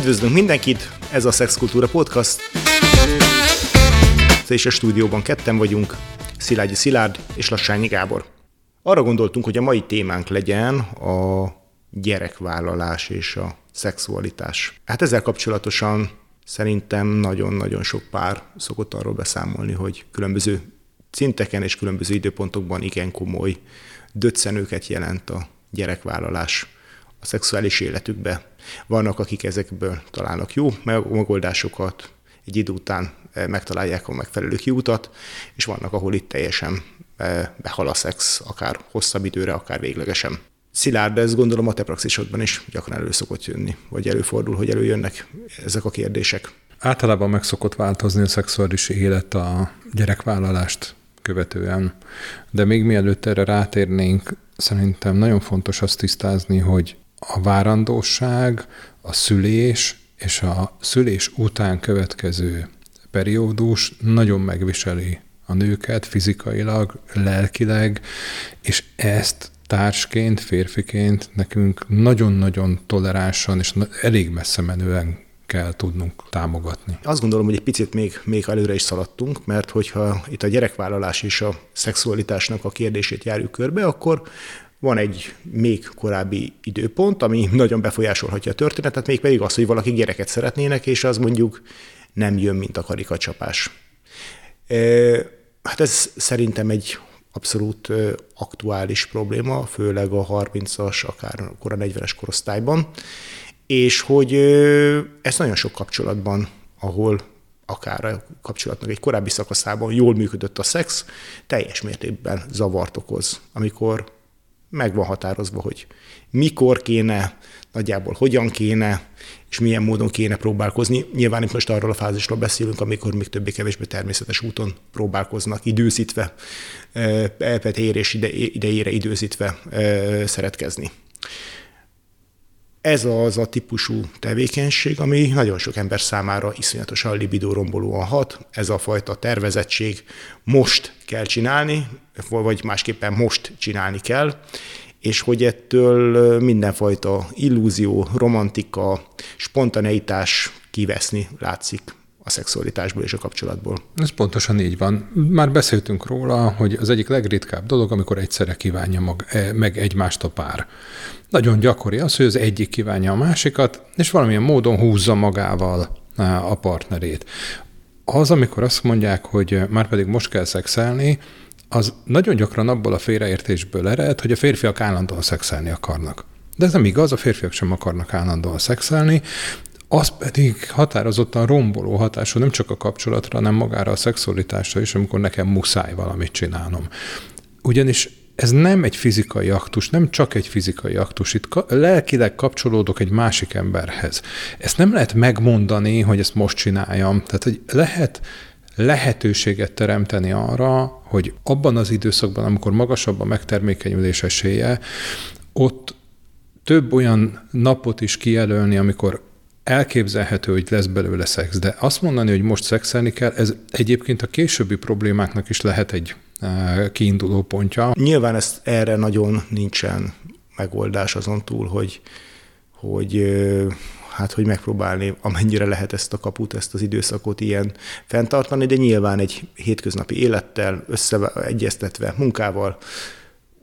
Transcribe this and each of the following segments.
Üdvözlünk mindenkit, ez a Szexkultúra Podcast. És a stúdióban ketten vagyunk, Szilágyi Szilárd és Lassányi Gábor. Arra gondoltunk, hogy a mai témánk legyen a gyerekvállalás és a szexualitás. Hát ezzel kapcsolatosan szerintem nagyon-nagyon sok pár szokott arról beszámolni, hogy különböző szinteken és különböző időpontokban igen komoly döccenőket jelent a gyerekvállalás a szexuális életükbe. Vannak, akik ezekből találnak jó megoldásokat, egy idő után eh, megtalálják a megfelelő kiutat, és vannak, ahol itt teljesen eh, behal a szex, akár hosszabb időre, akár véglegesen. Szilárd, ezt gondolom a te praxisodban is gyakran elő szokott jönni, vagy előfordul, hogy előjönnek ezek a kérdések. Általában meg szokott változni a szexuális élet a gyerekvállalást követően, de még mielőtt erre rátérnénk, szerintem nagyon fontos azt tisztázni, hogy a várandóság, a szülés és a szülés után következő periódus nagyon megviseli a nőket fizikailag, lelkileg, és ezt társként, férfiként nekünk nagyon-nagyon toleránsan és elég messze menően kell tudnunk támogatni. Azt gondolom, hogy egy picit még, még előre is szaladtunk, mert hogyha itt a gyerekvállalás és a szexualitásnak a kérdését járjuk körbe, akkor van egy még korábbi időpont, ami nagyon befolyásolhatja a történetet, még pedig az, hogy valaki gyereket szeretnének, és az mondjuk nem jön, mint a karikacsapás. Hát ez szerintem egy abszolút aktuális probléma, főleg a 30-as, akár a 40-es korosztályban, és hogy ez nagyon sok kapcsolatban, ahol akár a kapcsolatnak egy korábbi szakaszában jól működött a szex, teljes mértékben zavart okoz, amikor meg van határozva, hogy mikor kéne, nagyjából hogyan kéne, és milyen módon kéne próbálkozni. Nyilván itt most arról a fázisról beszélünk, amikor még többé-kevésbé természetes úton próbálkoznak, időzítve, elpet érés ide, idejére időzítve szeretkezni. Ez az a típusú tevékenység, ami nagyon sok ember számára iszonyatosan libidó rombolóan hat. Ez a fajta tervezettség most kell csinálni, vagy másképpen most csinálni kell, és hogy ettől mindenfajta illúzió, romantika, spontaneitás kiveszni látszik a szexualitásból és a kapcsolatból. Ez pontosan így van. Már beszéltünk róla, hogy az egyik legritkább dolog, amikor egyszerre kívánja mag, e, meg egymást a pár. Nagyon gyakori az, hogy az egyik kívánja a másikat, és valamilyen módon húzza magával e, a partnerét. Az, amikor azt mondják, hogy már pedig most kell szexelni, az nagyon gyakran abból a félreértésből ered, hogy a férfiak állandóan szexelni akarnak. De ez nem igaz, a férfiak sem akarnak állandóan szexelni, az pedig határozottan romboló hatású nem csak a kapcsolatra, hanem magára a szexualitásra is, amikor nekem muszáj valamit csinálnom. Ugyanis ez nem egy fizikai aktus, nem csak egy fizikai aktus, itt lelkileg kapcsolódok egy másik emberhez. Ezt nem lehet megmondani, hogy ezt most csináljam. Tehát, hogy lehet lehetőséget teremteni arra, hogy abban az időszakban, amikor magasabb a megtermékenyülés esélye, ott több olyan napot is kijelölni, amikor elképzelhető, hogy lesz belőle szex, de azt mondani, hogy most szexelni kell, ez egyébként a későbbi problémáknak is lehet egy e, kiinduló pontja. Nyilván ezt erre nagyon nincsen megoldás azon túl, hogy, hogy hát hogy megpróbálni, amennyire lehet ezt a kaput, ezt az időszakot ilyen fenntartani, de nyilván egy hétköznapi élettel, összeegyeztetve munkával,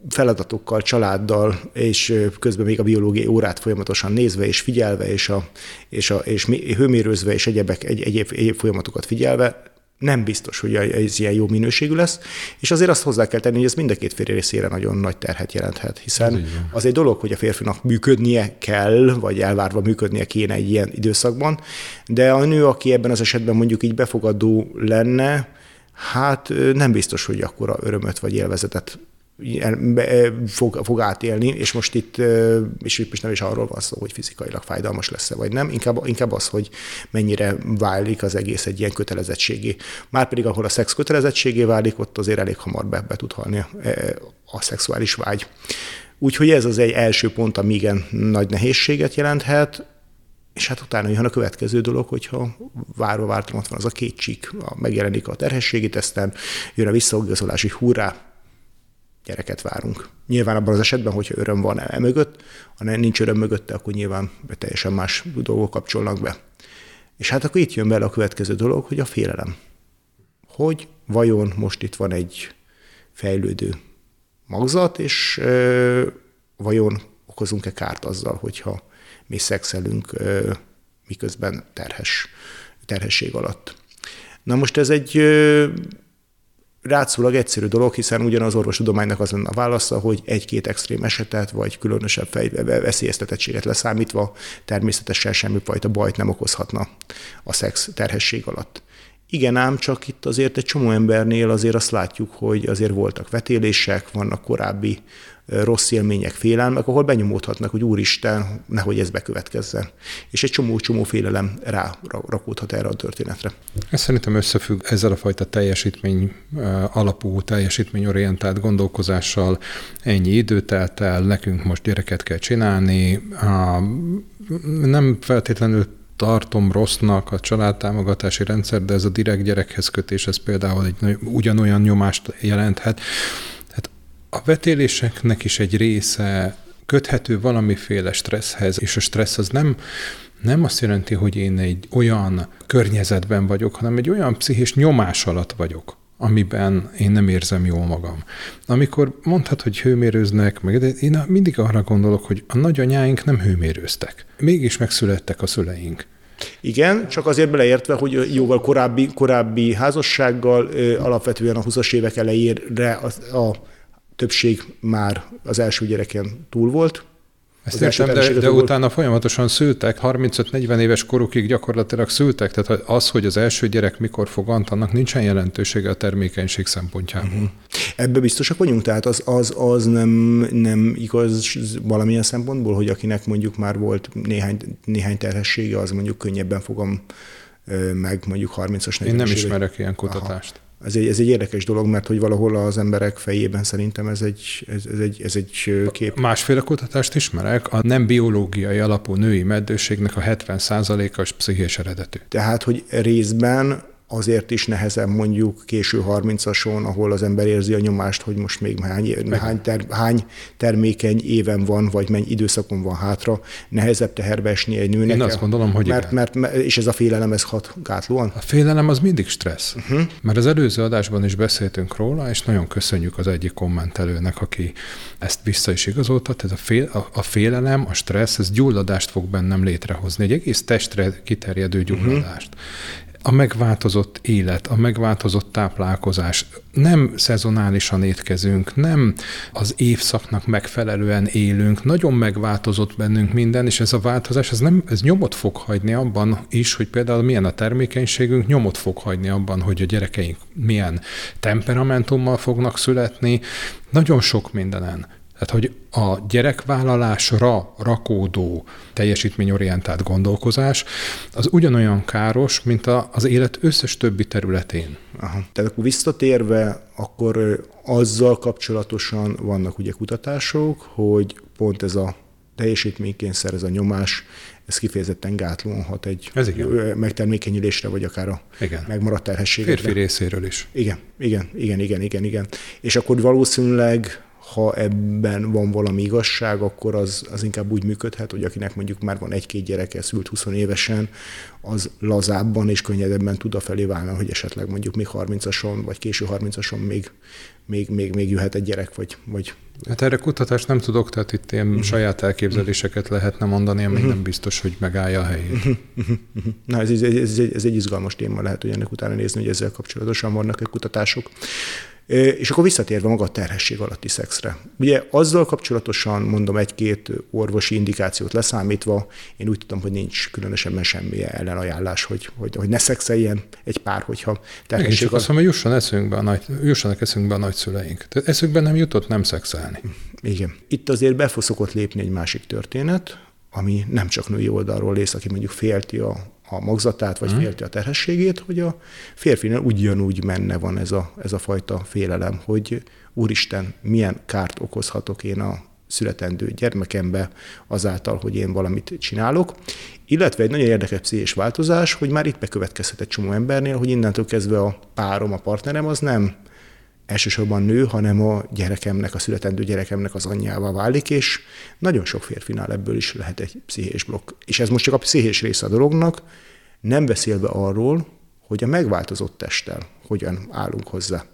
feladatokkal, családdal, és közben még a biológiai órát folyamatosan nézve és figyelve, és, a, és, a, és hőmérőzve, és egyebek, egy, egyéb, egyéb folyamatokat figyelve, nem biztos, hogy ez ilyen jó minőségű lesz, és azért azt hozzá kell tenni, hogy ez mind a két férj részére nagyon nagy terhet jelenthet, hiszen az egy dolog, hogy a férfinak működnie kell, vagy elvárva működnie kéne egy ilyen időszakban, de a nő, aki ebben az esetben mondjuk így befogadó lenne, hát nem biztos, hogy akkora örömöt vagy élvezetet fog, fog átélni, és most itt, és itt most nem is arról van szó, hogy fizikailag fájdalmas lesz-e vagy nem, inkább, inkább az, hogy mennyire válik az egész egy ilyen kötelezettségé. Márpedig ahol a szex kötelezettségé válik, ott azért elég hamar be, be tud halni a, szexuális vágy. Úgyhogy ez az egy első pont, ami igen nagy nehézséget jelenthet, és hát utána jön a következő dolog, hogyha várva vártam, ott van az a két csík, megjelenik a terhességi teszten, jön a visszaogazolási hurrá, gyereket várunk. Nyilván abban az esetben, hogyha öröm van e mögött, ha nincs öröm mögötte, akkor nyilván teljesen más dolgok kapcsolnak be. És hát akkor itt jön bele a következő dolog, hogy a félelem. Hogy vajon most itt van egy fejlődő magzat, és ö, vajon okozunk-e kárt azzal, hogyha mi szexelünk, ö, miközben terhes, terhesség alatt. Na most ez egy ö, rátszólag egyszerű dolog, hiszen ugyanaz orvostudománynak az a válasza, hogy egy-két extrém esetet, vagy különösebb fej, veszélyeztetettséget leszámítva természetesen semmifajta bajt nem okozhatna a szex terhesség alatt. Igen ám, csak itt azért egy csomó embernél azért azt látjuk, hogy azért voltak vetélések, vannak korábbi rossz élmények, félelmek, ahol benyomódhatnak, hogy úristen, nehogy ez bekövetkezzen. És egy csomó-csomó félelem rá rakódhat erre a történetre. Ez szerintem összefügg ezzel a fajta teljesítmény alapú, teljesítményorientált gondolkozással. Ennyi idő telt el, nekünk most gyereket kell csinálni, nem feltétlenül tartom rossznak a családtámogatási rendszer, de ez a direkt gyerekhez kötés, ez például egy ugyanolyan nyomást jelenthet. Tehát a vetéléseknek is egy része köthető valamiféle stresszhez, és a stressz az nem, nem azt jelenti, hogy én egy olyan környezetben vagyok, hanem egy olyan pszichés nyomás alatt vagyok, amiben én nem érzem jól magam. Amikor mondhat, hogy hőmérőznek, meg, de én mindig arra gondolok, hogy a nagyanyáink nem hőmérőztek. Mégis megszülettek a szüleink. Igen, csak azért beleértve, hogy jóval korábbi, korábbi házassággal alapvetően a 20-as évek elejére a, a többség már az első gyereken túl volt, ezt értem, de, de utána folyamatosan szültek, 35-40 éves korukig gyakorlatilag szültek, tehát az, hogy az első gyerek mikor fogant, annak nincsen jelentősége a termékenység szempontjából. Uh-huh. Ebbe biztosak vagyunk, tehát az, az, az nem, nem igaz valamilyen szempontból, hogy akinek mondjuk már volt néhány, néhány terhessége, az mondjuk könnyebben fogom meg mondjuk 30-as, Én nem ismerek ilyen kutatást. Aha. Ez egy, ez egy érdekes dolog, mert hogy valahol az emberek fejében szerintem ez egy, ez, ez egy, ez egy kép. Másféle kutatást ismerek. A nem biológiai alapú női meddőségnek a 70%-as pszichés eredetű. Tehát, hogy részben azért is nehezebb mondjuk késő 30-ason, ahol az ember érzi a nyomást, hogy most még hány, hány, ter, hány termékeny éven van, vagy mennyi időszakon van hátra, nehezebb teherbe esni egy nőnek. Én azt gondolom, hogy mert, mert, mert, És ez a félelem, ez hat gátlóan? A félelem az mindig stressz. Uh-huh. Mert az előző adásban is beszéltünk róla, és nagyon köszönjük az egyik kommentelőnek, aki ezt vissza is igazolta. Tehát a, fél, a, a félelem, a stressz, ez gyulladást fog bennem létrehozni, egy egész testre kiterjedő gyulladást. Uh-huh a megváltozott élet, a megváltozott táplálkozás. Nem szezonálisan étkezünk, nem az évszaknak megfelelően élünk, nagyon megváltozott bennünk minden, és ez a változás, ez, nem, ez nyomot fog hagyni abban is, hogy például milyen a termékenységünk, nyomot fog hagyni abban, hogy a gyerekeink milyen temperamentummal fognak születni, nagyon sok mindenen. Tehát, hogy a gyerekvállalásra rakódó teljesítményorientált gondolkozás az ugyanolyan káros, mint a, az élet összes többi területén. Aha. Tehát akkor visszatérve, akkor azzal kapcsolatosan vannak ugye kutatások, hogy pont ez a teljesítménykényszer, ez a nyomás, ez kifejezetten gátlóan hat egy ez igen. megtermékenyülésre, vagy akár a igen. megmaradt terhességre. Férfi részéről is. Igen, igen, igen, igen, igen, igen. És akkor valószínűleg ha ebben van valami igazság, akkor az, az inkább úgy működhet, hogy akinek mondjuk már van egy-két gyereke, szült 20 évesen, az lazábban és könnyedebben tud a felé válni, hogy esetleg mondjuk még 30-ason, vagy késő 30-ason még, még, még, még jöhet egy gyerek, vagy, vagy Hát erre kutatást nem tudok, tehát itt ilyen uh-huh. saját elképzeléseket lehetne mondani, ami uh-huh. nem biztos, hogy megállja a helyét. Uh-huh. Na, ez, ez, ez, ez egy izgalmas téma, lehet, hogy ennek utána nézni, hogy ezzel kapcsolatosan vannak-e kutatások. És akkor visszatérve maga a terhesség alatti szexre. Ugye azzal kapcsolatosan mondom egy-két orvosi indikációt leszámítva, én úgy tudom, hogy nincs különösebben semmi ellenajánlás, hogy, hogy, hogy ne szexeljen egy pár, hogyha terhesség... Csak azt mondom, hogy jusson eszünkbe a nagy, jussanak eszünkbe a nagyszüleink. Tehát eszükben nem jutott nem szexelni. Igen. Itt azért be szokott lépni egy másik történet, ami nem csak női oldalról lész, aki mondjuk félti a, a magzatát, vagy hmm. félti a terhességét, hogy a férfinál ugyanúgy menne van ez a, ez a fajta félelem, hogy úristen, milyen kárt okozhatok én a születendő gyermekembe azáltal, hogy én valamit csinálok. Illetve egy nagyon érdekes pszichés változás, hogy már itt bekövetkezhet egy csomó embernél, hogy innentől kezdve a párom, a partnerem az nem elsősorban nő, hanem a gyerekemnek, a születendő gyerekemnek az anyjával válik, és nagyon sok férfinál ebből is lehet egy pszichés blokk. És ez most csak a pszichés része a dolognak, nem beszélve arról, hogy a megváltozott testtel hogyan állunk hozzá.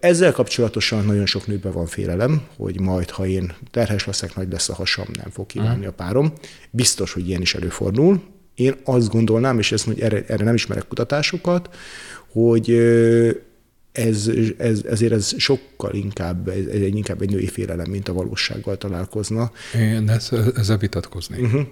Ezzel kapcsolatosan nagyon sok nőben van félelem, hogy majd, ha én terhes leszek, nagy lesz a hasam, nem fog kívánni a párom. Biztos, hogy ilyen is előfordul. Én azt gondolnám, és ezt, hogy erre, erre nem ismerek kutatásokat, hogy ez, ez, ezért ez sokkal inkább, ez egy, inkább egy női félelem, mint a valósággal találkozna. Én ezzel, ezzel vitatkoznék. Uh-huh.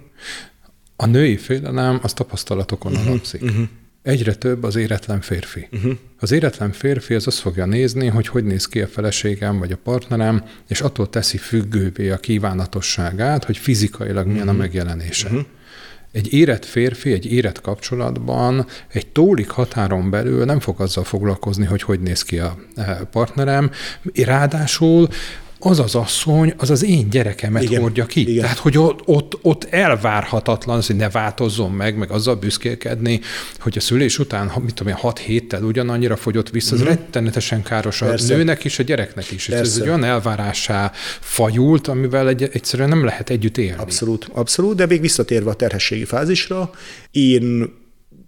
A női félelem az tapasztalatokon uh-huh. alapszik. Uh-huh. Egyre több az éretlen férfi. Uh-huh. Az éretlen férfi az azt fogja nézni, hogy hogy néz ki a feleségem vagy a partnerem, és attól teszi függővé a kívánatosságát, hogy fizikailag milyen uh-huh. a megjelenése. Uh-huh. Egy érett férfi egy érett kapcsolatban egy tólik határon belül nem fog azzal foglalkozni, hogy hogy néz ki a eh, partnerem. Ráadásul az az asszony, az az én gyerekemet igen, hordja ki. Igen. Tehát, hogy ott, ott, ott elvárhatatlan, hogy ne változzon meg, meg azzal büszkélkedni, hogy a szülés után, mit tudom én, hat héttel ugyanannyira fogyott vissza, mm-hmm. ez rettenetesen káros a Persze. nőnek is, a gyereknek is. Persze. Ez egy olyan elvárásá fajult, amivel egy, egyszerűen nem lehet együtt élni. Abszolút, abszolút, de még visszatérve a terhességi fázisra, én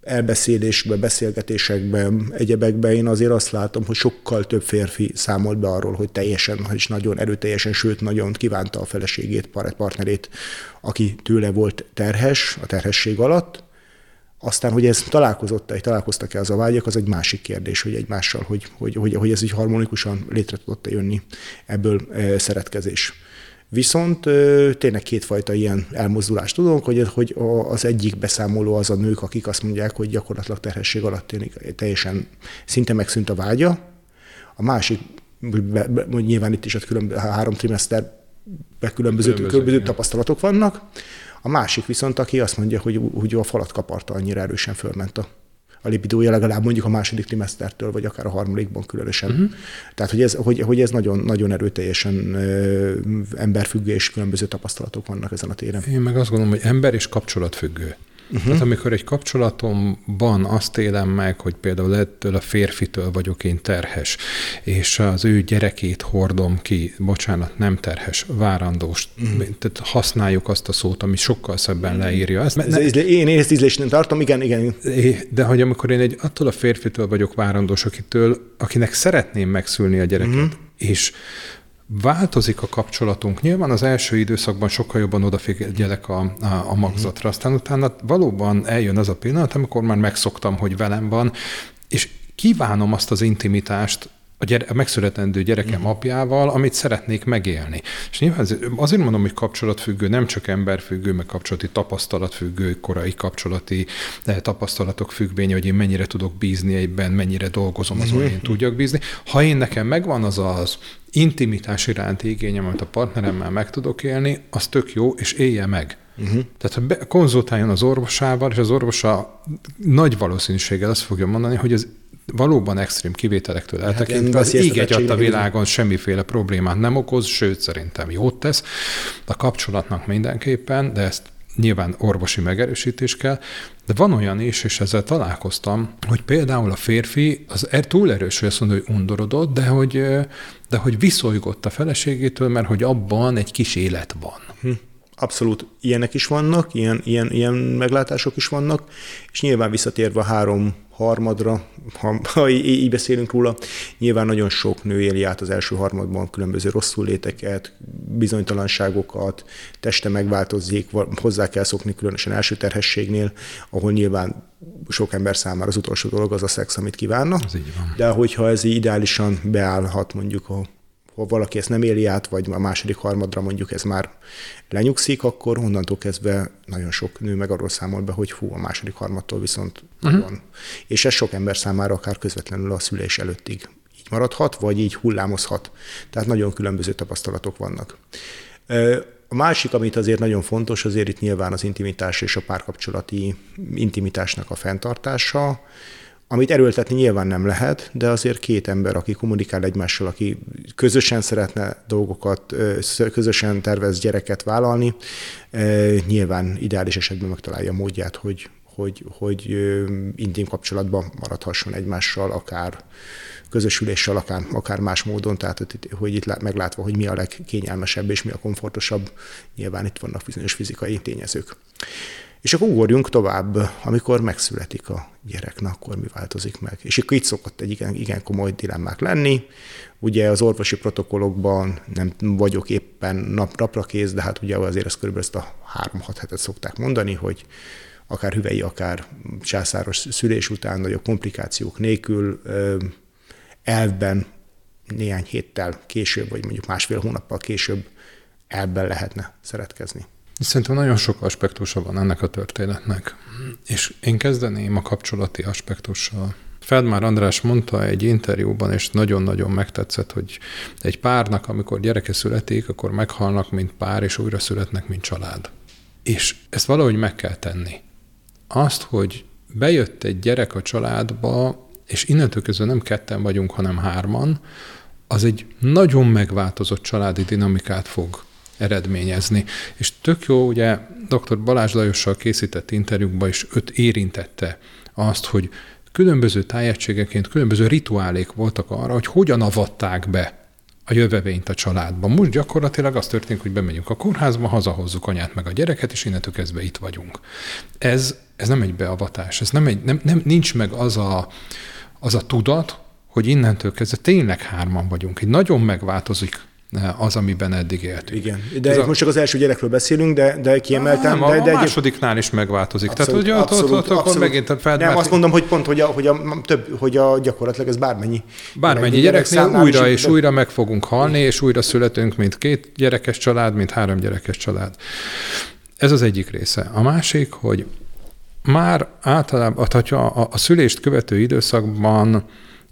elbeszélésben, beszélgetésekben, egyebekben én azért azt látom, hogy sokkal több férfi számolt be arról, hogy teljesen, és nagyon erőteljesen, sőt, nagyon kívánta a feleségét, partnerét, aki tőle volt terhes, a terhesség alatt. Aztán, hogy ez találkozott hogy találkoztak-e az a vágyak, az egy másik kérdés, hogy egymással, hogy, hogy, hogy, hogy ez így harmonikusan létre tudott jönni ebből e, szeretkezés. Viszont tényleg kétfajta ilyen elmozdulást tudunk, hogy, hogy az egyik beszámoló az a nők, akik azt mondják, hogy gyakorlatilag terhesség alatt tényleg teljesen szinte megszűnt a vágya. A másik, nyilván itt is a különböző, három trimester különböző, különböző tapasztalatok vannak. A másik viszont, aki azt mondja, hogy, hogy a falat kaparta, annyira erősen fölment a a lipidója legalább mondjuk a második trimestertől, vagy akár a harmadikban különösen. Uh-huh. Tehát, hogy ez, hogy, hogy ez nagyon, nagyon erőteljesen ö, emberfüggő, és különböző tapasztalatok vannak ezen a téren. Én meg azt gondolom, hogy ember és kapcsolatfüggő. Uh-huh. Tehát amikor egy kapcsolatomban azt élem meg, hogy például ettől a férfitől vagyok én terhes, és az ő gyerekét hordom ki, bocsánat, nem terhes, várandós, uh-huh. tehát használjuk azt a szót, ami sokkal szebben leírja ezt. Ez, ez, én, én ezt ízlésnél tartom, igen, igen. De hogy amikor én egy attól a férfitől vagyok várandós, akitől, akinek szeretném megszülni a gyereket, uh-huh. és Változik a kapcsolatunk. Nyilván az első időszakban sokkal jobban odafigyelek a, a, a magzatra, aztán utána valóban eljön az a pillanat, amikor már megszoktam, hogy velem van, és kívánom azt az intimitást, a, gyere, a megszületendő gyerekem uh-huh. apjával, amit szeretnék megélni. És nyilván azért mondom, hogy kapcsolatfüggő, nem csak emberfüggő, meg kapcsolati tapasztalatfüggő, korai kapcsolati tapasztalatok függvénye, hogy én mennyire tudok bízni egyben, mennyire dolgozom azon, hogy én tudjak bízni. Ha én nekem megvan az az intimitás iránti igényem, amit a partneremmel meg tudok élni, az tök jó, és élje meg. Uh-huh. Tehát, ha be, konzultáljon az orvosával, és az orvosa nagy valószínűséggel azt fogja mondani, hogy az valóban extrém kivételektől hát eltekintve hát az ég egy a világon semmiféle problémát nem okoz, sőt szerintem jót tesz a kapcsolatnak mindenképpen, de ezt nyilván orvosi megerősítés kell, de van olyan is, és ezzel találkoztam, hogy például a férfi az er túl erős, hogy azt mondja, hogy undorodott, de hogy, de hogy viszolygott a feleségétől, mert hogy abban egy kis élet van. Hm. Abszolút ilyenek is vannak, ilyen, ilyen, ilyen meglátások is vannak, és nyilván visszatérve a három harmadra, ha, ha így beszélünk róla, nyilván nagyon sok nő éli át az első harmadban különböző rosszul léteket, bizonytalanságokat, teste megváltozik, hozzá kell szokni különösen első terhességnél, ahol nyilván sok ember számára az utolsó dolog az a szex, amit kívánna. Így. De hogyha ez ideálisan beállhat mondjuk a ha valaki ezt nem éli át, vagy a második harmadra mondjuk ez már lenyugszik, akkor onnantól kezdve nagyon sok nő meg arról számol be, hogy fú, a második harmadtól viszont uh-huh. van. És ez sok ember számára akár közvetlenül a szülés előttig így maradhat, vagy így hullámozhat. Tehát nagyon különböző tapasztalatok vannak. A másik, amit azért nagyon fontos, azért itt nyilván az intimitás és a párkapcsolati intimitásnak a fenntartása, amit erőltetni nyilván nem lehet, de azért két ember, aki kommunikál egymással, aki közösen szeretne dolgokat, közösen tervez gyereket vállalni, nyilván ideális esetben megtalálja a módját, hogy, hogy, hogy intim kapcsolatban maradhasson egymással, akár közösüléssel, akár, akár más módon, tehát hogy itt meglátva, hogy mi a legkényelmesebb és mi a komfortosabb, nyilván itt vannak bizonyos fizikai tényezők. És akkor ugorjunk tovább, amikor megszületik a gyerek, na akkor mi változik meg. És akkor itt szokott egy igen, igen komoly dilemmák lenni. Ugye az orvosi protokollokban nem vagyok éppen nap, napra kész, de hát ugye azért ezt körülbelül ezt a 3-6 hetet szokták mondani, hogy akár hüvei, akár császáros szülés után nagyobb komplikációk nélkül elvben néhány héttel később, vagy mondjuk másfél hónappal később elben lehetne szeretkezni. Szerintem nagyon sok aspektusa van ennek a történetnek, és én kezdeném a kapcsolati aspektussal. Feldmár András mondta egy interjúban, és nagyon-nagyon megtetszett, hogy egy párnak, amikor gyereke születik, akkor meghalnak, mint pár, és újra születnek, mint család. És ezt valahogy meg kell tenni. Azt, hogy bejött egy gyerek a családba, és innentől kezdve nem ketten vagyunk, hanem hárman, az egy nagyon megváltozott családi dinamikát fog eredményezni. És tök jó, ugye dr. Balázs Lajossal készített interjúkban is öt érintette azt, hogy különböző tájegységeként különböző rituálék voltak arra, hogy hogyan avatták be a jövevényt a családban. Most gyakorlatilag az történik, hogy bemegyünk a kórházba, hazahozzuk anyát meg a gyereket, és innentől kezdve itt vagyunk. Ez, ez nem egy beavatás, ez nem egy, nem, nem, nincs meg az a, az a tudat, hogy innentől kezdve tényleg hárman vagyunk. Egy nagyon megváltozik az, amiben eddig éltünk. Igen, de Ez a... most csak az első gyerekről beszélünk, de, de kiemeltem. Nem, de, de a másodiknál is megváltozik. Abszolút, Tehát, hogy abszolút, ott, ott, ott, akkor megint fel, Nem, azt mondom, hogy pont, hogy, a, hogy, a, több, hogy a, gyakorlatilag ez bármennyi. Bármennyi gyereknél gyerek újra és de... újra meg fogunk halni, és újra születünk, mint két gyerekes család, mint három gyerekes család. Ez az egyik része. A másik, hogy már általában, ha a, a szülést követő időszakban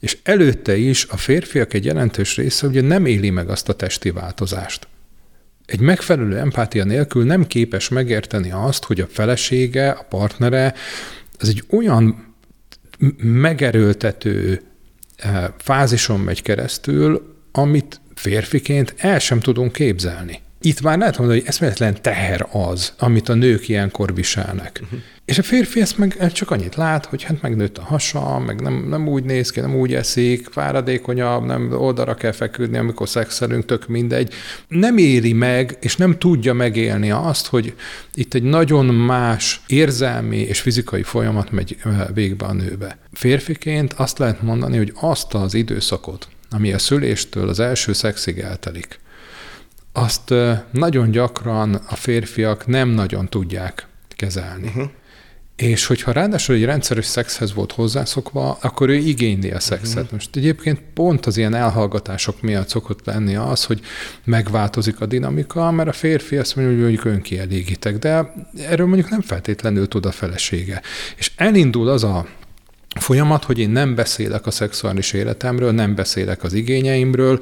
és előtte is a férfiak egy jelentős része ugye nem éli meg azt a testi változást. Egy megfelelő empátia nélkül nem képes megérteni azt, hogy a felesége, a partnere, ez egy olyan megerőltető eh, fázison megy keresztül, amit férfiként el sem tudunk képzelni. Itt már lehet mondani, hogy eszméletlen teher az, amit a nők ilyenkor viselnek. Uh-huh. És a férfi ezt meg csak annyit lát, hogy hát megnőtt a hasa, meg nem, nem úgy néz ki, nem úgy eszik, fáradékonyabb, nem oldalra kell feküdni, amikor szexelünk, tök mindegy. Nem éri meg, és nem tudja megélni azt, hogy itt egy nagyon más érzelmi és fizikai folyamat megy végbe a nőbe. Férfiként azt lehet mondani, hogy azt az időszakot, ami a szüléstől az első szexig eltelik, azt nagyon gyakran a férfiak nem nagyon tudják kezelni. Uh-huh. És hogyha ráadásul egy rendszeres szexhez volt hozzászokva, akkor ő igényli a szexet. Uh-huh. Most egyébként pont az ilyen elhallgatások miatt szokott lenni az, hogy megváltozik a dinamika, mert a férfi azt mondja, hogy mondjuk önkielégítek, de erről mondjuk nem feltétlenül tud a felesége. És elindul az a folyamat, hogy én nem beszélek a szexuális életemről, nem beszélek az igényeimről.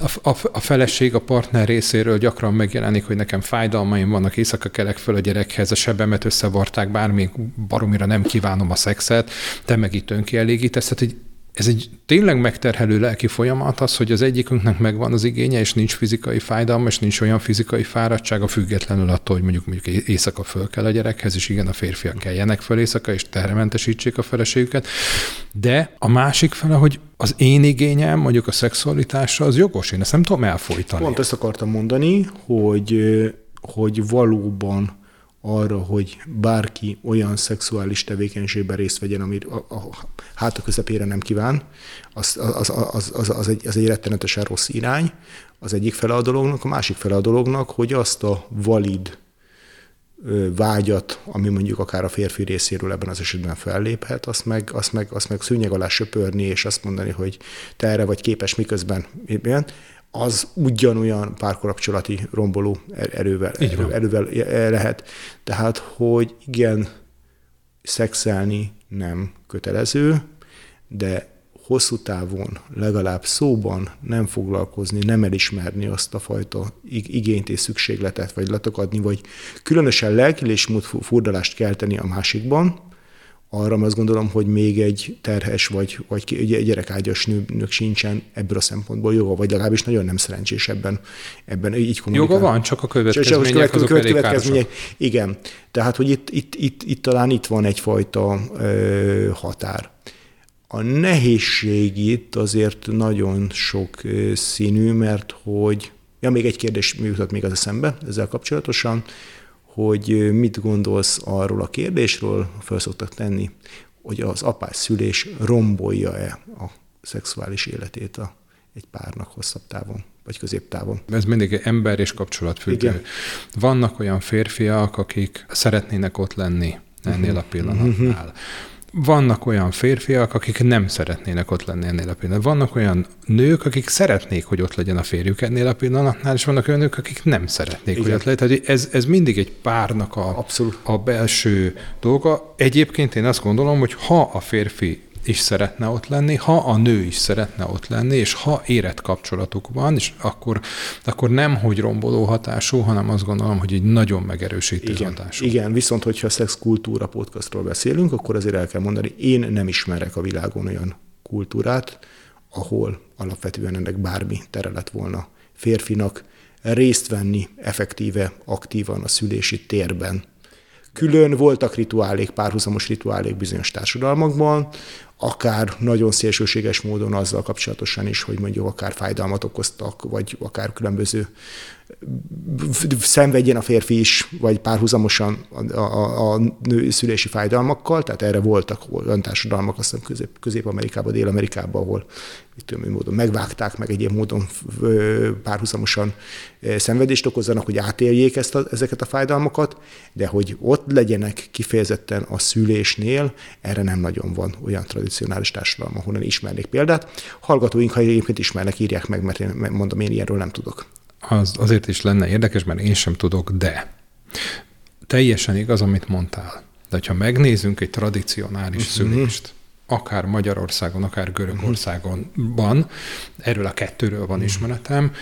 A, a, a feleség, a partner részéről gyakran megjelenik, hogy nekem fájdalmaim vannak, éjszaka kelek föl a gyerekhez, a sebemet összevarták, bármi baromira nem kívánom a szexet, te meg itt önkielégítesz. Tehát egy ez egy tényleg megterhelő lelki folyamat az, hogy az egyikünknek megvan az igénye, és nincs fizikai fájdalma, és nincs olyan fizikai fáradtsága, függetlenül attól, hogy mondjuk, mondjuk éjszaka föl kell a gyerekhez, és igen, a férfiak keljenek föl éjszaka, és terrementesítsék a feleségüket. De a másik fele, hogy az én igényem, mondjuk a szexualitásra, az jogos, én ezt nem tudom elfolytani. Pont ezt akartam mondani, hogy, hogy valóban arra, hogy bárki olyan szexuális tevékenységben részt vegyen, amit a, a háta közepére nem kíván, az, az, az, az, az, egy, az egy rettenetesen rossz irány. Az egyik fele a dolognak, a másik fele a dolognak, hogy azt a valid vágyat, ami mondjuk akár a férfi részéről ebben az esetben felléphet, azt meg, azt meg, azt meg szűnyeg alá söpörni, és azt mondani, hogy te erre vagy képes, miközben az ugyanolyan párkapcsolati romboló er-, erővel, erő, erővel lehet. Tehát, hogy igen, szexelni nem kötelező, de hosszú távon legalább szóban nem foglalkozni, nem elismerni azt a fajta igényt és szükségletet, vagy letakadni, vagy különösen lelki és furdalást kelteni a másikban, arra azt gondolom, hogy még egy terhes vagy, vagy egy gyerekágyas nőnek sincsen ebből a szempontból joga, vagy legalábbis nagyon nem szerencsés ebben, ebben így kommunikál. Joga van, csak a következmények csak, azok követ, következmények, Igen, tehát hogy itt, itt, itt, itt talán itt van egyfajta ö, határ. A nehézség itt azért nagyon sok színű, mert hogy, ja, még egy kérdés jutott még az eszembe ezzel kapcsolatosan, hogy mit gondolsz arról a kérdésről, fel szoktak tenni, hogy az apás szülés rombolja-e a szexuális életét a, egy párnak hosszabb távon, vagy középtávon. Ez mindig ember és kapcsolatfüggő. Igen. Vannak olyan férfiak, akik szeretnének ott lenni ennél a pillanatnál. Uh-huh vannak olyan férfiak, akik nem szeretnének ott lenni ennél a pillanatnál. Vannak olyan nők, akik szeretnék, hogy ott legyen a férjük ennél a pillanatnál, és vannak olyan nők, akik nem szeretnék, Igen. hogy ott legyen. Tehát ez, ez mindig egy párnak a, Abszolút. a belső dolga. Egyébként én azt gondolom, hogy ha a férfi is szeretne ott lenni, ha a nő is szeretne ott lenni, és ha érett kapcsolatuk van, és akkor, akkor nem hogy romboló hatású, hanem azt gondolom, hogy egy nagyon megerősítő igen, hatású. Igen, viszont hogyha a szexkultúra podcastról beszélünk, akkor azért el kell mondani, én nem ismerek a világon olyan kultúrát, ahol alapvetően ennek bármi tere lett volna férfinak részt venni effektíve, aktívan a szülési térben. Külön voltak rituálék, párhuzamos rituálék bizonyos társadalmakban, akár nagyon szélsőséges módon azzal kapcsolatosan is, hogy mondjuk akár fájdalmat okoztak, vagy akár különböző szenvedjen a férfi is, vagy párhuzamosan a, a, a nő szülési fájdalmakkal, tehát erre voltak olyan társadalmak, azt hiszem Közép, Közép-Amerikában, Dél-Amerikában, ahol tudom, módon megvágták, meg egyéb módon párhuzamosan szenvedést okozzanak, hogy átéljék ezt a, ezeket a fájdalmakat, de hogy ott legyenek kifejezetten a szülésnél, erre nem nagyon van olyan tradicionális társadalom, ahonnan ismernék példát. Hallgatóink, ha egyébként ismernek, írják meg, mert én mondom, én ilyenről nem tudok az azért is lenne érdekes, mert én sem tudok, de teljesen igaz, amit mondtál. De ha megnézzünk egy tradicionális uh-huh. szülést, akár Magyarországon, akár Görögországonban, erről a kettőről van uh-huh. ismeretem,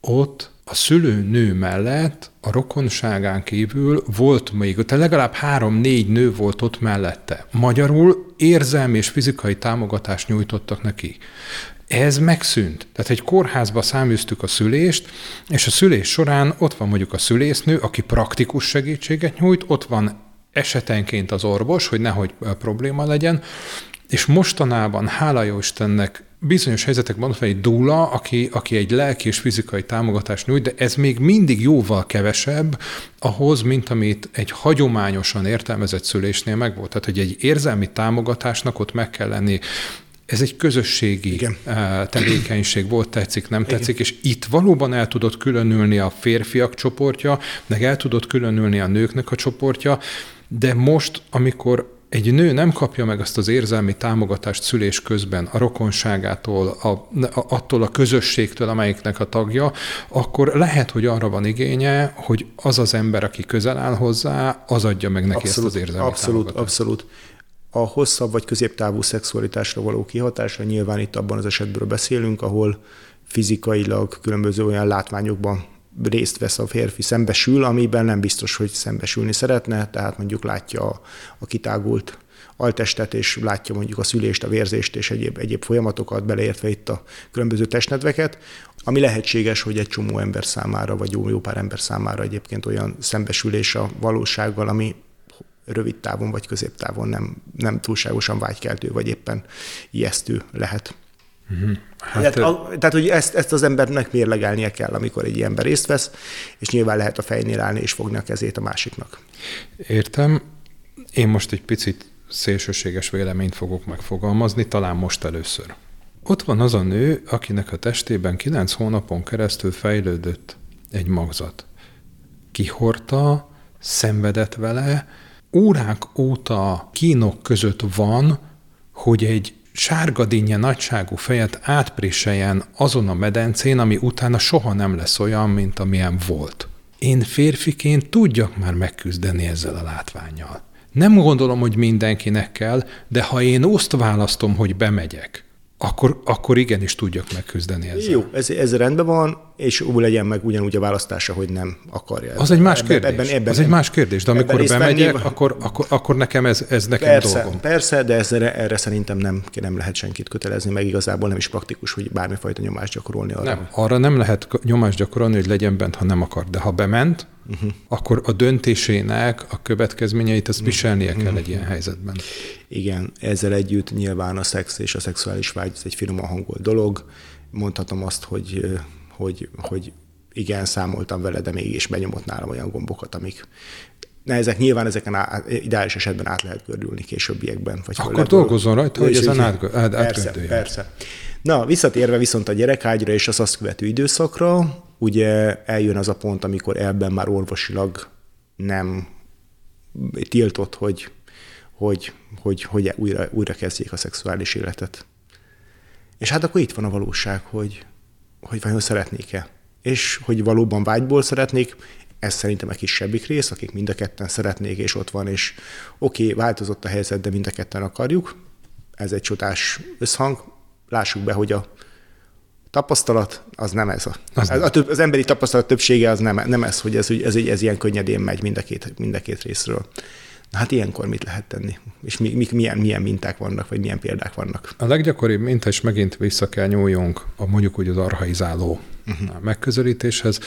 ott a szülőnő mellett a rokonságán kívül volt még, tehát legalább három-négy nő volt ott mellette. Magyarul érzelmi és fizikai támogatást nyújtottak neki ez megszűnt. Tehát egy kórházba száműztük a szülést, és a szülés során ott van mondjuk a szülésznő, aki praktikus segítséget nyújt, ott van esetenként az orvos, hogy nehogy probléma legyen, és mostanában, hála jó Istennek, bizonyos helyzetekben van egy dúla, aki, aki egy lelki és fizikai támogatást nyújt, de ez még mindig jóval kevesebb ahhoz, mint amit egy hagyományosan értelmezett szülésnél megvolt. Tehát, hogy egy érzelmi támogatásnak ott meg kell lenni ez egy közösségi Igen. Eh, tevékenység volt, tetszik, nem tetszik, Igen. és itt valóban el tudott különülni a férfiak csoportja, meg el tudott különülni a nőknek a csoportja, de most, amikor egy nő nem kapja meg azt az érzelmi támogatást szülés közben a rokonságától, a, a, attól a közösségtől, amelyiknek a tagja, akkor lehet, hogy arra van igénye, hogy az az ember, aki közel áll hozzá, az adja meg neki abszolút, ezt az érzelmi abszolút, támogatást. Abszolút, a hosszabb vagy középtávú szexualitásra való kihatása, nyilván itt abban az esetből beszélünk, ahol fizikailag különböző olyan látványokban részt vesz a férfi, szembesül, amiben nem biztos, hogy szembesülni szeretne, tehát mondjuk látja a, a kitágult altestet, és látja mondjuk a szülést, a vérzést és egyéb, egyéb folyamatokat, beleértve itt a különböző testnedveket, ami lehetséges, hogy egy csomó ember számára, vagy jó, jó pár ember számára egyébként olyan szembesülés a valósággal, ami rövid távon vagy középtávon nem, nem túlságosan vágykeltő, vagy éppen ijesztő lehet. Uh-huh. Hát, tehát, a, tehát, hogy ezt, ezt az embernek mérlegelnie kell, amikor egy ember részt vesz, és nyilván lehet a fejnél állni és fogni a kezét a másiknak. Értem. Én most egy picit szélsőséges véleményt fogok megfogalmazni, talán most először. Ott van az a nő, akinek a testében kilenc hónapon keresztül fejlődött egy magzat. Kihorta, szenvedett vele, órák óta kínok között van, hogy egy sárgadínje nagyságú fejet átpréseljen azon a medencén, ami utána soha nem lesz olyan, mint amilyen volt. Én férfiként tudjak már megküzdeni ezzel a látványjal. Nem gondolom, hogy mindenkinek kell, de ha én azt választom, hogy bemegyek, akkor, akkor igenis tudjak megküzdeni ezzel. Jó, ez, ez rendben van, és úgy legyen meg ugyanúgy a választása, hogy nem akarja. Az egy más kérdés. Ebben, ebben, az egy más kérdés, de amikor bemegyek, venni, akkor, akkor, akkor nekem ez, ez nekem persze, dolgom. Persze, de ezre, erre szerintem nem, nem lehet senkit kötelezni, meg igazából nem is praktikus, hogy bármifajta nyomást gyakorolni arra. Nem, arra nem lehet nyomást gyakorolni, hogy legyen bent, ha nem akar. De ha bement, uh-huh. akkor a döntésének a következményeit azt viselnie uh-huh. kell egy ilyen helyzetben. Igen, ezzel együtt nyilván a szex és a szexuális vágy ez egy finoman hangolt dolog. Mondhatom azt, hogy, hogy, hogy igen, számoltam vele, de mégis benyomott nálam olyan gombokat, amik Na, ezek nyilván ezeken á, ideális esetben át lehet gördülni későbbiekben. Vagy Akkor dolgozzon rajta, hogy ezen át, át, Persze, persze. Na, visszatérve viszont a gyerekágyra és az azt követő időszakra, ugye eljön az a pont, amikor ebben már orvosilag nem tiltott, hogy, hogy, hogy, hogy újra, újra kezdjék a szexuális életet. És hát akkor itt van a valóság, hogy, hogy vajon szeretnék-e. És hogy valóban vágyból szeretnék, ez szerintem a kisebbik rész, akik mind a ketten szeretnék, és ott van, és oké, okay, változott a helyzet, de mind a ketten akarjuk. Ez egy csodás összhang. Lássuk be, hogy a tapasztalat az nem ez. A, az, a, több, az emberi tapasztalat többsége az nem, nem ez, hogy ez, ez, ez, ez ilyen könnyedén megy mind a két, mind a két részről. Na hát ilyenkor mit lehet tenni? És mi, mi, milyen, milyen minták vannak, vagy milyen példák vannak? A leggyakoribb minta, és megint vissza kell nyúljunk a mondjuk úgy az arhaizáló uh-huh. megközelítéshez,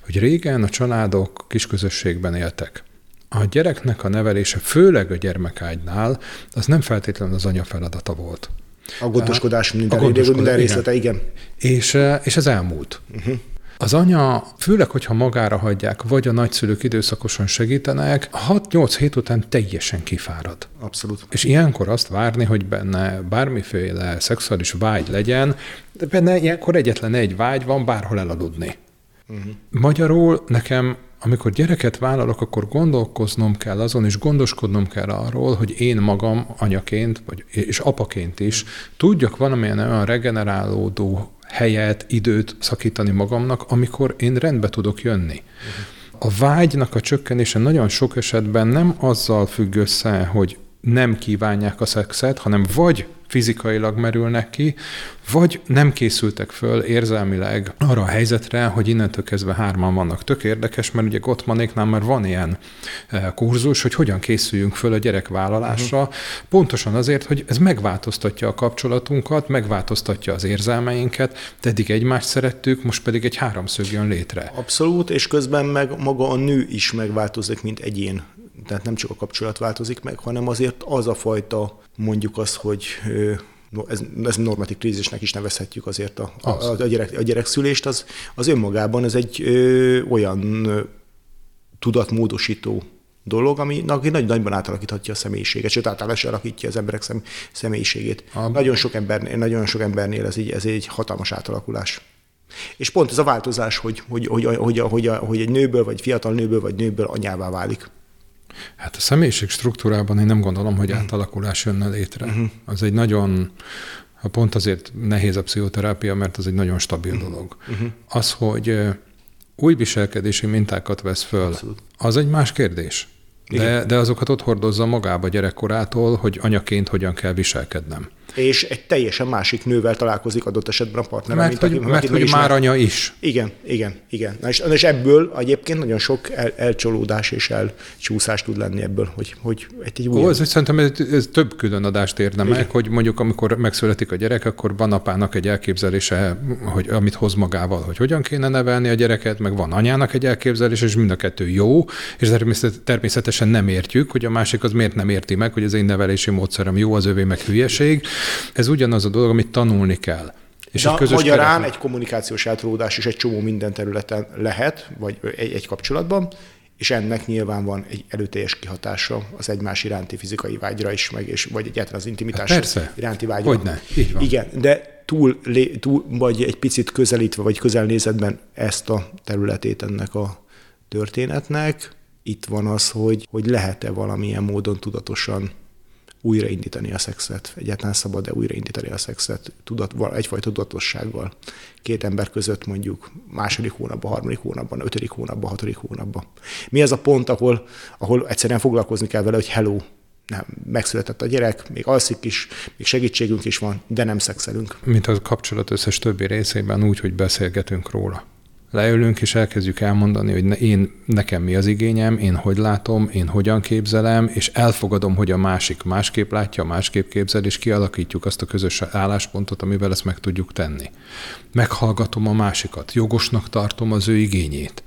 hogy régen a családok kisközösségben éltek. A gyereknek a nevelése, főleg a gyermekágynál, az nem feltétlenül az anya feladata volt. A gondoskodás minden, a gondoskodás, minden részlete, igen. igen. És, és ez elmúlt. Uh-huh. Az anya, főleg, hogyha magára hagyják, vagy a nagyszülők időszakosan segítenek, 6-8 hét után teljesen kifárad. Abszolút. És ilyenkor azt várni, hogy benne bármiféle szexuális vágy legyen, de benne ilyenkor egyetlen egy vágy van, bárhol elaludni. Uh-huh. Magyarul nekem amikor gyereket vállalok, akkor gondolkoznom kell azon, és gondoskodnom kell arról, hogy én magam anyaként, vagy, és apaként is tudjak valamilyen olyan regenerálódó helyet, időt szakítani magamnak, amikor én rendbe tudok jönni. A vágynak a csökkenése nagyon sok esetben nem azzal függ össze, hogy nem kívánják a szexet, hanem vagy fizikailag merülnek ki, vagy nem készültek föl érzelmileg arra a helyzetre, hogy innentől kezdve hárman vannak. Tök érdekes, mert ugye Gottmanéknál már van ilyen eh, kurzus, hogy hogyan készüljünk föl a gyerekvállalásra, uh-huh. pontosan azért, hogy ez megváltoztatja a kapcsolatunkat, megváltoztatja az érzelmeinket, eddig egymást szerettük, most pedig egy háromszög jön létre. Abszolút, és közben meg maga a nő is megváltozik, mint egyén tehát nem csak a kapcsolat változik meg, hanem azért az a fajta, mondjuk az, hogy ez, ez normatív krízisnek is nevezhetjük azért a, a, a, gyerek, a gyerekszülést, az, az önmagában ez egy ö, olyan ö, tudatmódosító dolog, ami nagy, nagyban átalakíthatja a személyiséget, sőt általában alakítja az emberek szem, személyiségét. A... Nagyon, sok ember, nagyon sok embernél ez, így, ez egy hatalmas átalakulás. És pont ez a változás, hogy, hogy, hogy, hogy, hogy, hogy, hogy egy nőből, vagy fiatal nőből, vagy nőből anyává válik. Hát a személyiség struktúrában én nem gondolom, hogy átalakulás jönne létre. Uh-huh. Az egy nagyon, pont azért nehéz a pszichoterápia, mert az egy nagyon stabil uh-huh. dolog. Uh-huh. Az, hogy új viselkedési mintákat vesz föl, Abszolút. az egy más kérdés. De, de azokat ott hordozza magába gyerekkorától, hogy anyaként hogyan kell viselkednem és egy teljesen másik nővel találkozik adott esetben a partner. Mert, mint hogy, aki, mert hogy már anya is. Igen, igen, igen. Na és, és ebből egyébként nagyon sok el, elcsolódás és elcsúszás tud lenni ebből, hogy, hogy egy, egy új... Ó, ez, szerintem ez, ez több külön adást érne igen. meg, hogy mondjuk amikor megszületik a gyerek, akkor van apának egy elképzelése, hogy amit hoz magával, hogy hogyan kéne nevelni a gyereket, meg van anyának egy elképzelése, és mind a kettő jó, és természetesen nem értjük, hogy a másik az miért nem érti meg, hogy az én nevelési módszerem jó, az övé meg hülyeség, ez ugyanaz a dolog, amit tanulni kell. És De egy közös magyarán keretben. egy kommunikációs eltolódás is egy csomó minden területen lehet, vagy egy, egy kapcsolatban, és ennek nyilván van egy előteljes kihatása az egymás iránti fizikai vágyra is, meg, és, vagy egyáltalán az intimitás hát Persze. iránti vágyra. Hogyne, így van. Igen, de túl, túl, vagy egy picit közelítve, vagy közelnézetben ezt a területét ennek a történetnek, itt van az, hogy, hogy lehet-e valamilyen módon tudatosan újraindítani a szexet. Egyáltalán szabad-e újraindítani a szexet tudat, egyfajta tudatossággal. Két ember között mondjuk második hónapban, harmadik hónapban, ötödik hónapban, hatodik hónapban. Mi az a pont, ahol, ahol egyszerűen foglalkozni kell vele, hogy hello, nem, megszületett a gyerek, még alszik is, még segítségünk is van, de nem szexelünk. Mint a kapcsolat összes többi részében úgy, hogy beszélgetünk róla leülünk és elkezdjük elmondani, hogy én, nekem mi az igényem, én hogy látom, én hogyan képzelem, és elfogadom, hogy a másik másképp látja, másképp képzel, és kialakítjuk azt a közös álláspontot, amivel ezt meg tudjuk tenni. Meghallgatom a másikat, jogosnak tartom az ő igényét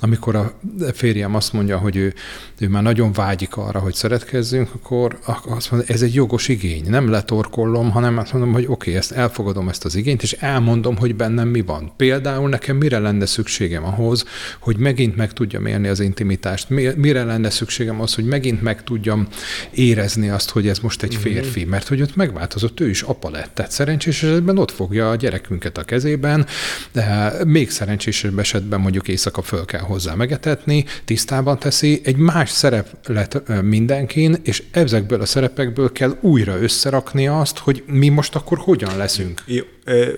amikor a férjem azt mondja, hogy ő, ő már nagyon vágyik arra, hogy szeretkezzünk, akkor azt mondja, ez egy jogos igény. Nem letorkollom, hanem azt mondom, hogy oké, okay, ezt elfogadom ezt az igényt, és elmondom, hogy bennem mi van. Például nekem mire lenne szükségem ahhoz, hogy megint meg tudjam élni az intimitást, mire lenne szükségem az, hogy megint meg tudjam érezni azt, hogy ez most egy mhm. férfi, mert hogy ott megváltozott, ő is apa lett. Tehát szerencsés esetben ott fogja a gyerekünket a kezében, de még szerencsésebb esetben mondjuk éjszaka föl kell hozzá megetetni, tisztában teszi, egy más szerep lett mindenkin, és ezekből a szerepekből kell újra összerakni azt, hogy mi most akkor hogyan leszünk. Jó,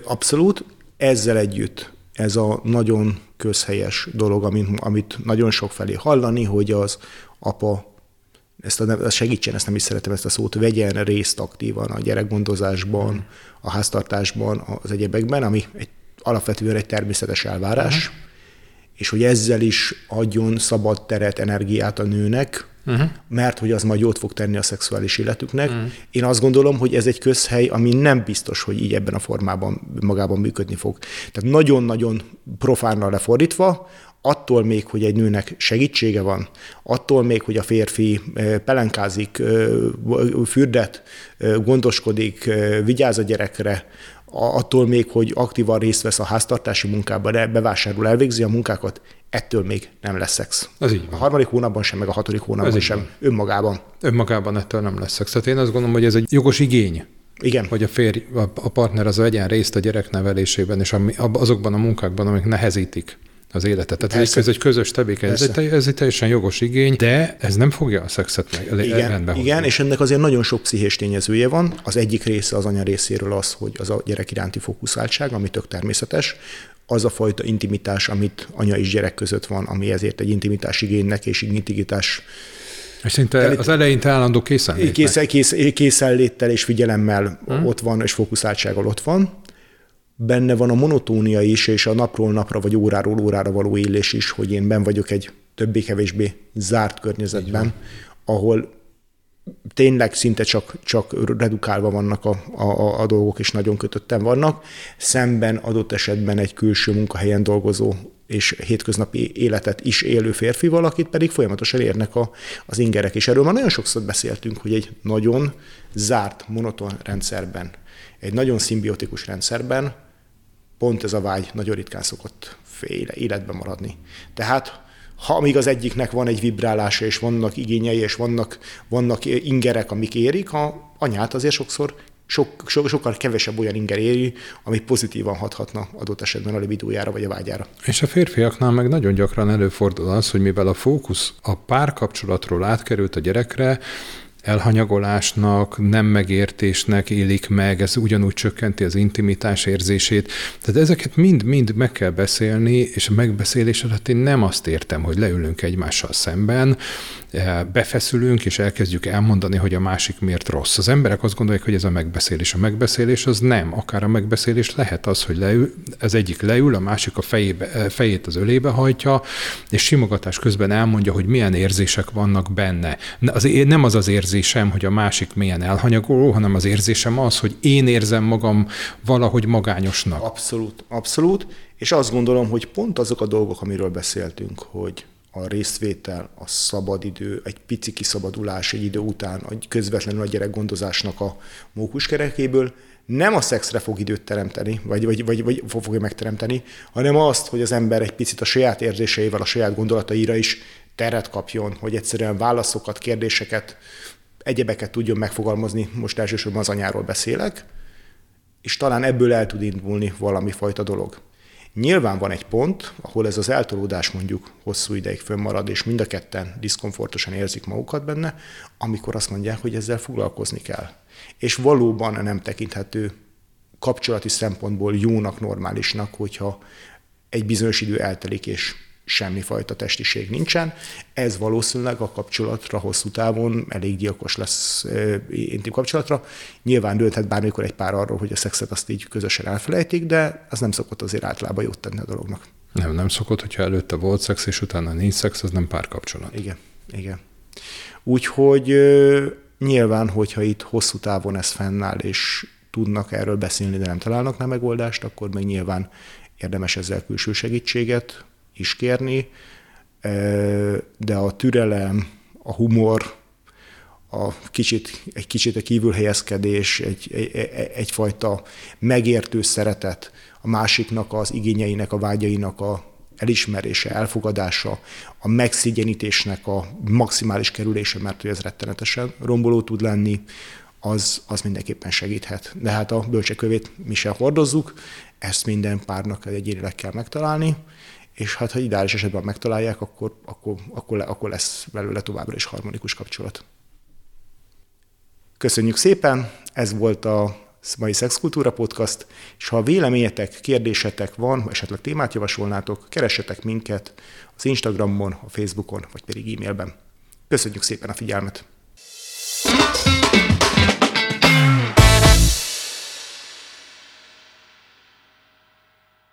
abszolút. Ezzel együtt ez a nagyon közhelyes dolog, amit, amit nagyon sok felé hallani, hogy az apa ezt a, ezt segítsen, ezt nem is szeretem ezt a szót, vegyen részt aktívan a gyerekgondozásban, a háztartásban, az egyebekben, ami egy, alapvetően egy természetes elvárás. Hmm és hogy ezzel is adjon szabad teret, energiát a nőnek, uh-huh. mert hogy az majd jót fog tenni a szexuális életüknek. Uh-huh. Én azt gondolom, hogy ez egy közhely, ami nem biztos, hogy így ebben a formában magában működni fog. Tehát nagyon-nagyon profánra lefordítva, attól még, hogy egy nőnek segítsége van, attól még, hogy a férfi pelenkázik, fürdet, gondoskodik, vigyáz a gyerekre, attól még, hogy aktívan részt vesz a háztartási munkában, de bevásárol, elvégzi a munkákat, ettől még nem lesz szex. Ez így van. A harmadik hónapban sem, meg a hatodik hónapban Ez sem, van. önmagában. Önmagában ettől nem lesz szex. Tehát én azt gondolom, hogy ez egy jogos igény. Igen. Hogy a férj, a partner az vegyen részt a gyereknevelésében, és azokban a munkákban, amik nehezítik az életet. Tehát Persze. ez egy közös tevékenység, ez, ez egy teljesen jogos igény, de ez nem fogja a szexet meg igen, rendbe hozni. Igen, és ennek azért nagyon sok pszichés tényezője van. Az egyik része az anya részéről az, hogy az a gyerek iránti fókuszáltság, ami tök természetes, az a fajta intimitás, amit anya és gyerek között van, ami ezért egy intimitás igénynek és intimitás és szinte az elején állandó készenlétnek. Kész, kész, készenléttel és figyelemmel hmm. ott van, és fókuszáltsággal ott van benne van a monotónia is, és a napról napra vagy óráról órára való élés is, hogy én ben vagyok egy többé-kevésbé zárt környezetben, ahol tényleg szinte csak, csak redukálva vannak a, a, a dolgok, és nagyon kötötten vannak, szemben adott esetben egy külső munkahelyen dolgozó és hétköznapi életet is élő férfi valakit pedig folyamatosan érnek a, az ingerek. És erről már nagyon sokszor beszéltünk, hogy egy nagyon zárt, monoton rendszerben, egy nagyon szimbiotikus rendszerben pont ez a vágy nagyon ritkán szokott fél életben maradni. Tehát ha amíg az egyiknek van egy vibrálása, és vannak igényei, és vannak, vannak ingerek, amik érik, a anyát azért sokszor sok, so, sokkal kevesebb olyan inger éri, ami pozitívan hathatna adott esetben a libidójára vagy a vágyára. És a férfiaknál meg nagyon gyakran előfordul az, hogy mivel a fókusz a párkapcsolatról átkerült a gyerekre, elhanyagolásnak, nem megértésnek élik meg, ez ugyanúgy csökkenti az intimitás érzését. Tehát ezeket mind-mind meg kell beszélni, és a megbeszélés alatt én nem azt értem, hogy leülünk egymással szemben, befeszülünk, és elkezdjük elmondani, hogy a másik miért rossz. Az emberek azt gondolják, hogy ez a megbeszélés. A megbeszélés az nem. Akár a megbeszélés lehet az, hogy leül, az egyik leül, a másik a fejébe, eh, fejét az ölébe hajtja, és simogatás közben elmondja, hogy milyen érzések vannak benne. Az, nem az az érzés, érzésem, hogy a másik milyen elhanyagoló, hanem az érzésem az, hogy én érzem magam valahogy magányosnak. Abszolút, abszolút. És azt gondolom, hogy pont azok a dolgok, amiről beszéltünk, hogy a részvétel, a szabadidő, egy pici kiszabadulás egy idő után, egy közvetlenül a gyerekgondozásnak a mókuskerekéből, nem a szexre fog időt teremteni, vagy, vagy, vagy, vagy fogja megteremteni, hanem azt, hogy az ember egy picit a saját érzéseivel, a saját gondolataira is teret kapjon, hogy egyszerűen válaszokat, kérdéseket egyebeket tudjon megfogalmazni, most elsősorban az anyáról beszélek, és talán ebből el tud indulni valami fajta dolog. Nyilván van egy pont, ahol ez az eltolódás mondjuk hosszú ideig fönnmarad, és mind a ketten diszkomfortosan érzik magukat benne, amikor azt mondják, hogy ezzel foglalkozni kell. És valóban nem tekinthető kapcsolati szempontból jónak, normálisnak, hogyha egy bizonyos idő eltelik, és semmifajta testiség nincsen. Ez valószínűleg a kapcsolatra hosszú távon elég gyilkos lesz intim kapcsolatra. Nyilván dönthet bármikor egy pár arról, hogy a szexet azt így közösen elfelejtik, de az nem szokott azért általában jót tenni a dolognak. Nem, nem szokott, hogyha előtte volt szex, és utána nincs szex, az nem párkapcsolat. Igen, igen. Úgyhogy nyilván, hogyha itt hosszú távon ez fennáll, és tudnak erről beszélni, de nem találnak nem megoldást, akkor meg nyilván érdemes ezzel külső segítséget is kérni, de a türelem, a humor, a kicsit, egy kicsit a kívülhelyezkedés, egy, egy, egyfajta megértő szeretet, a másiknak az igényeinek, a vágyainak a elismerése, elfogadása, a megszigyenítésnek a maximális kerülése, mert hogy ez rettenetesen romboló tud lenni, az, az mindenképpen segíthet. De hát a bölcsekövét mi sem hordozzuk, ezt minden párnak egyénileg kell megtalálni, és hát ha ideális esetben megtalálják, akkor, akkor, akkor, akkor lesz belőle továbbra is harmonikus kapcsolat. Köszönjük szépen, ez volt a mai Szexkultúra Podcast, és ha véleményetek, kérdésetek van, esetleg témát javasolnátok, keressetek minket az Instagramon, a Facebookon, vagy pedig e-mailben. Köszönjük szépen a figyelmet!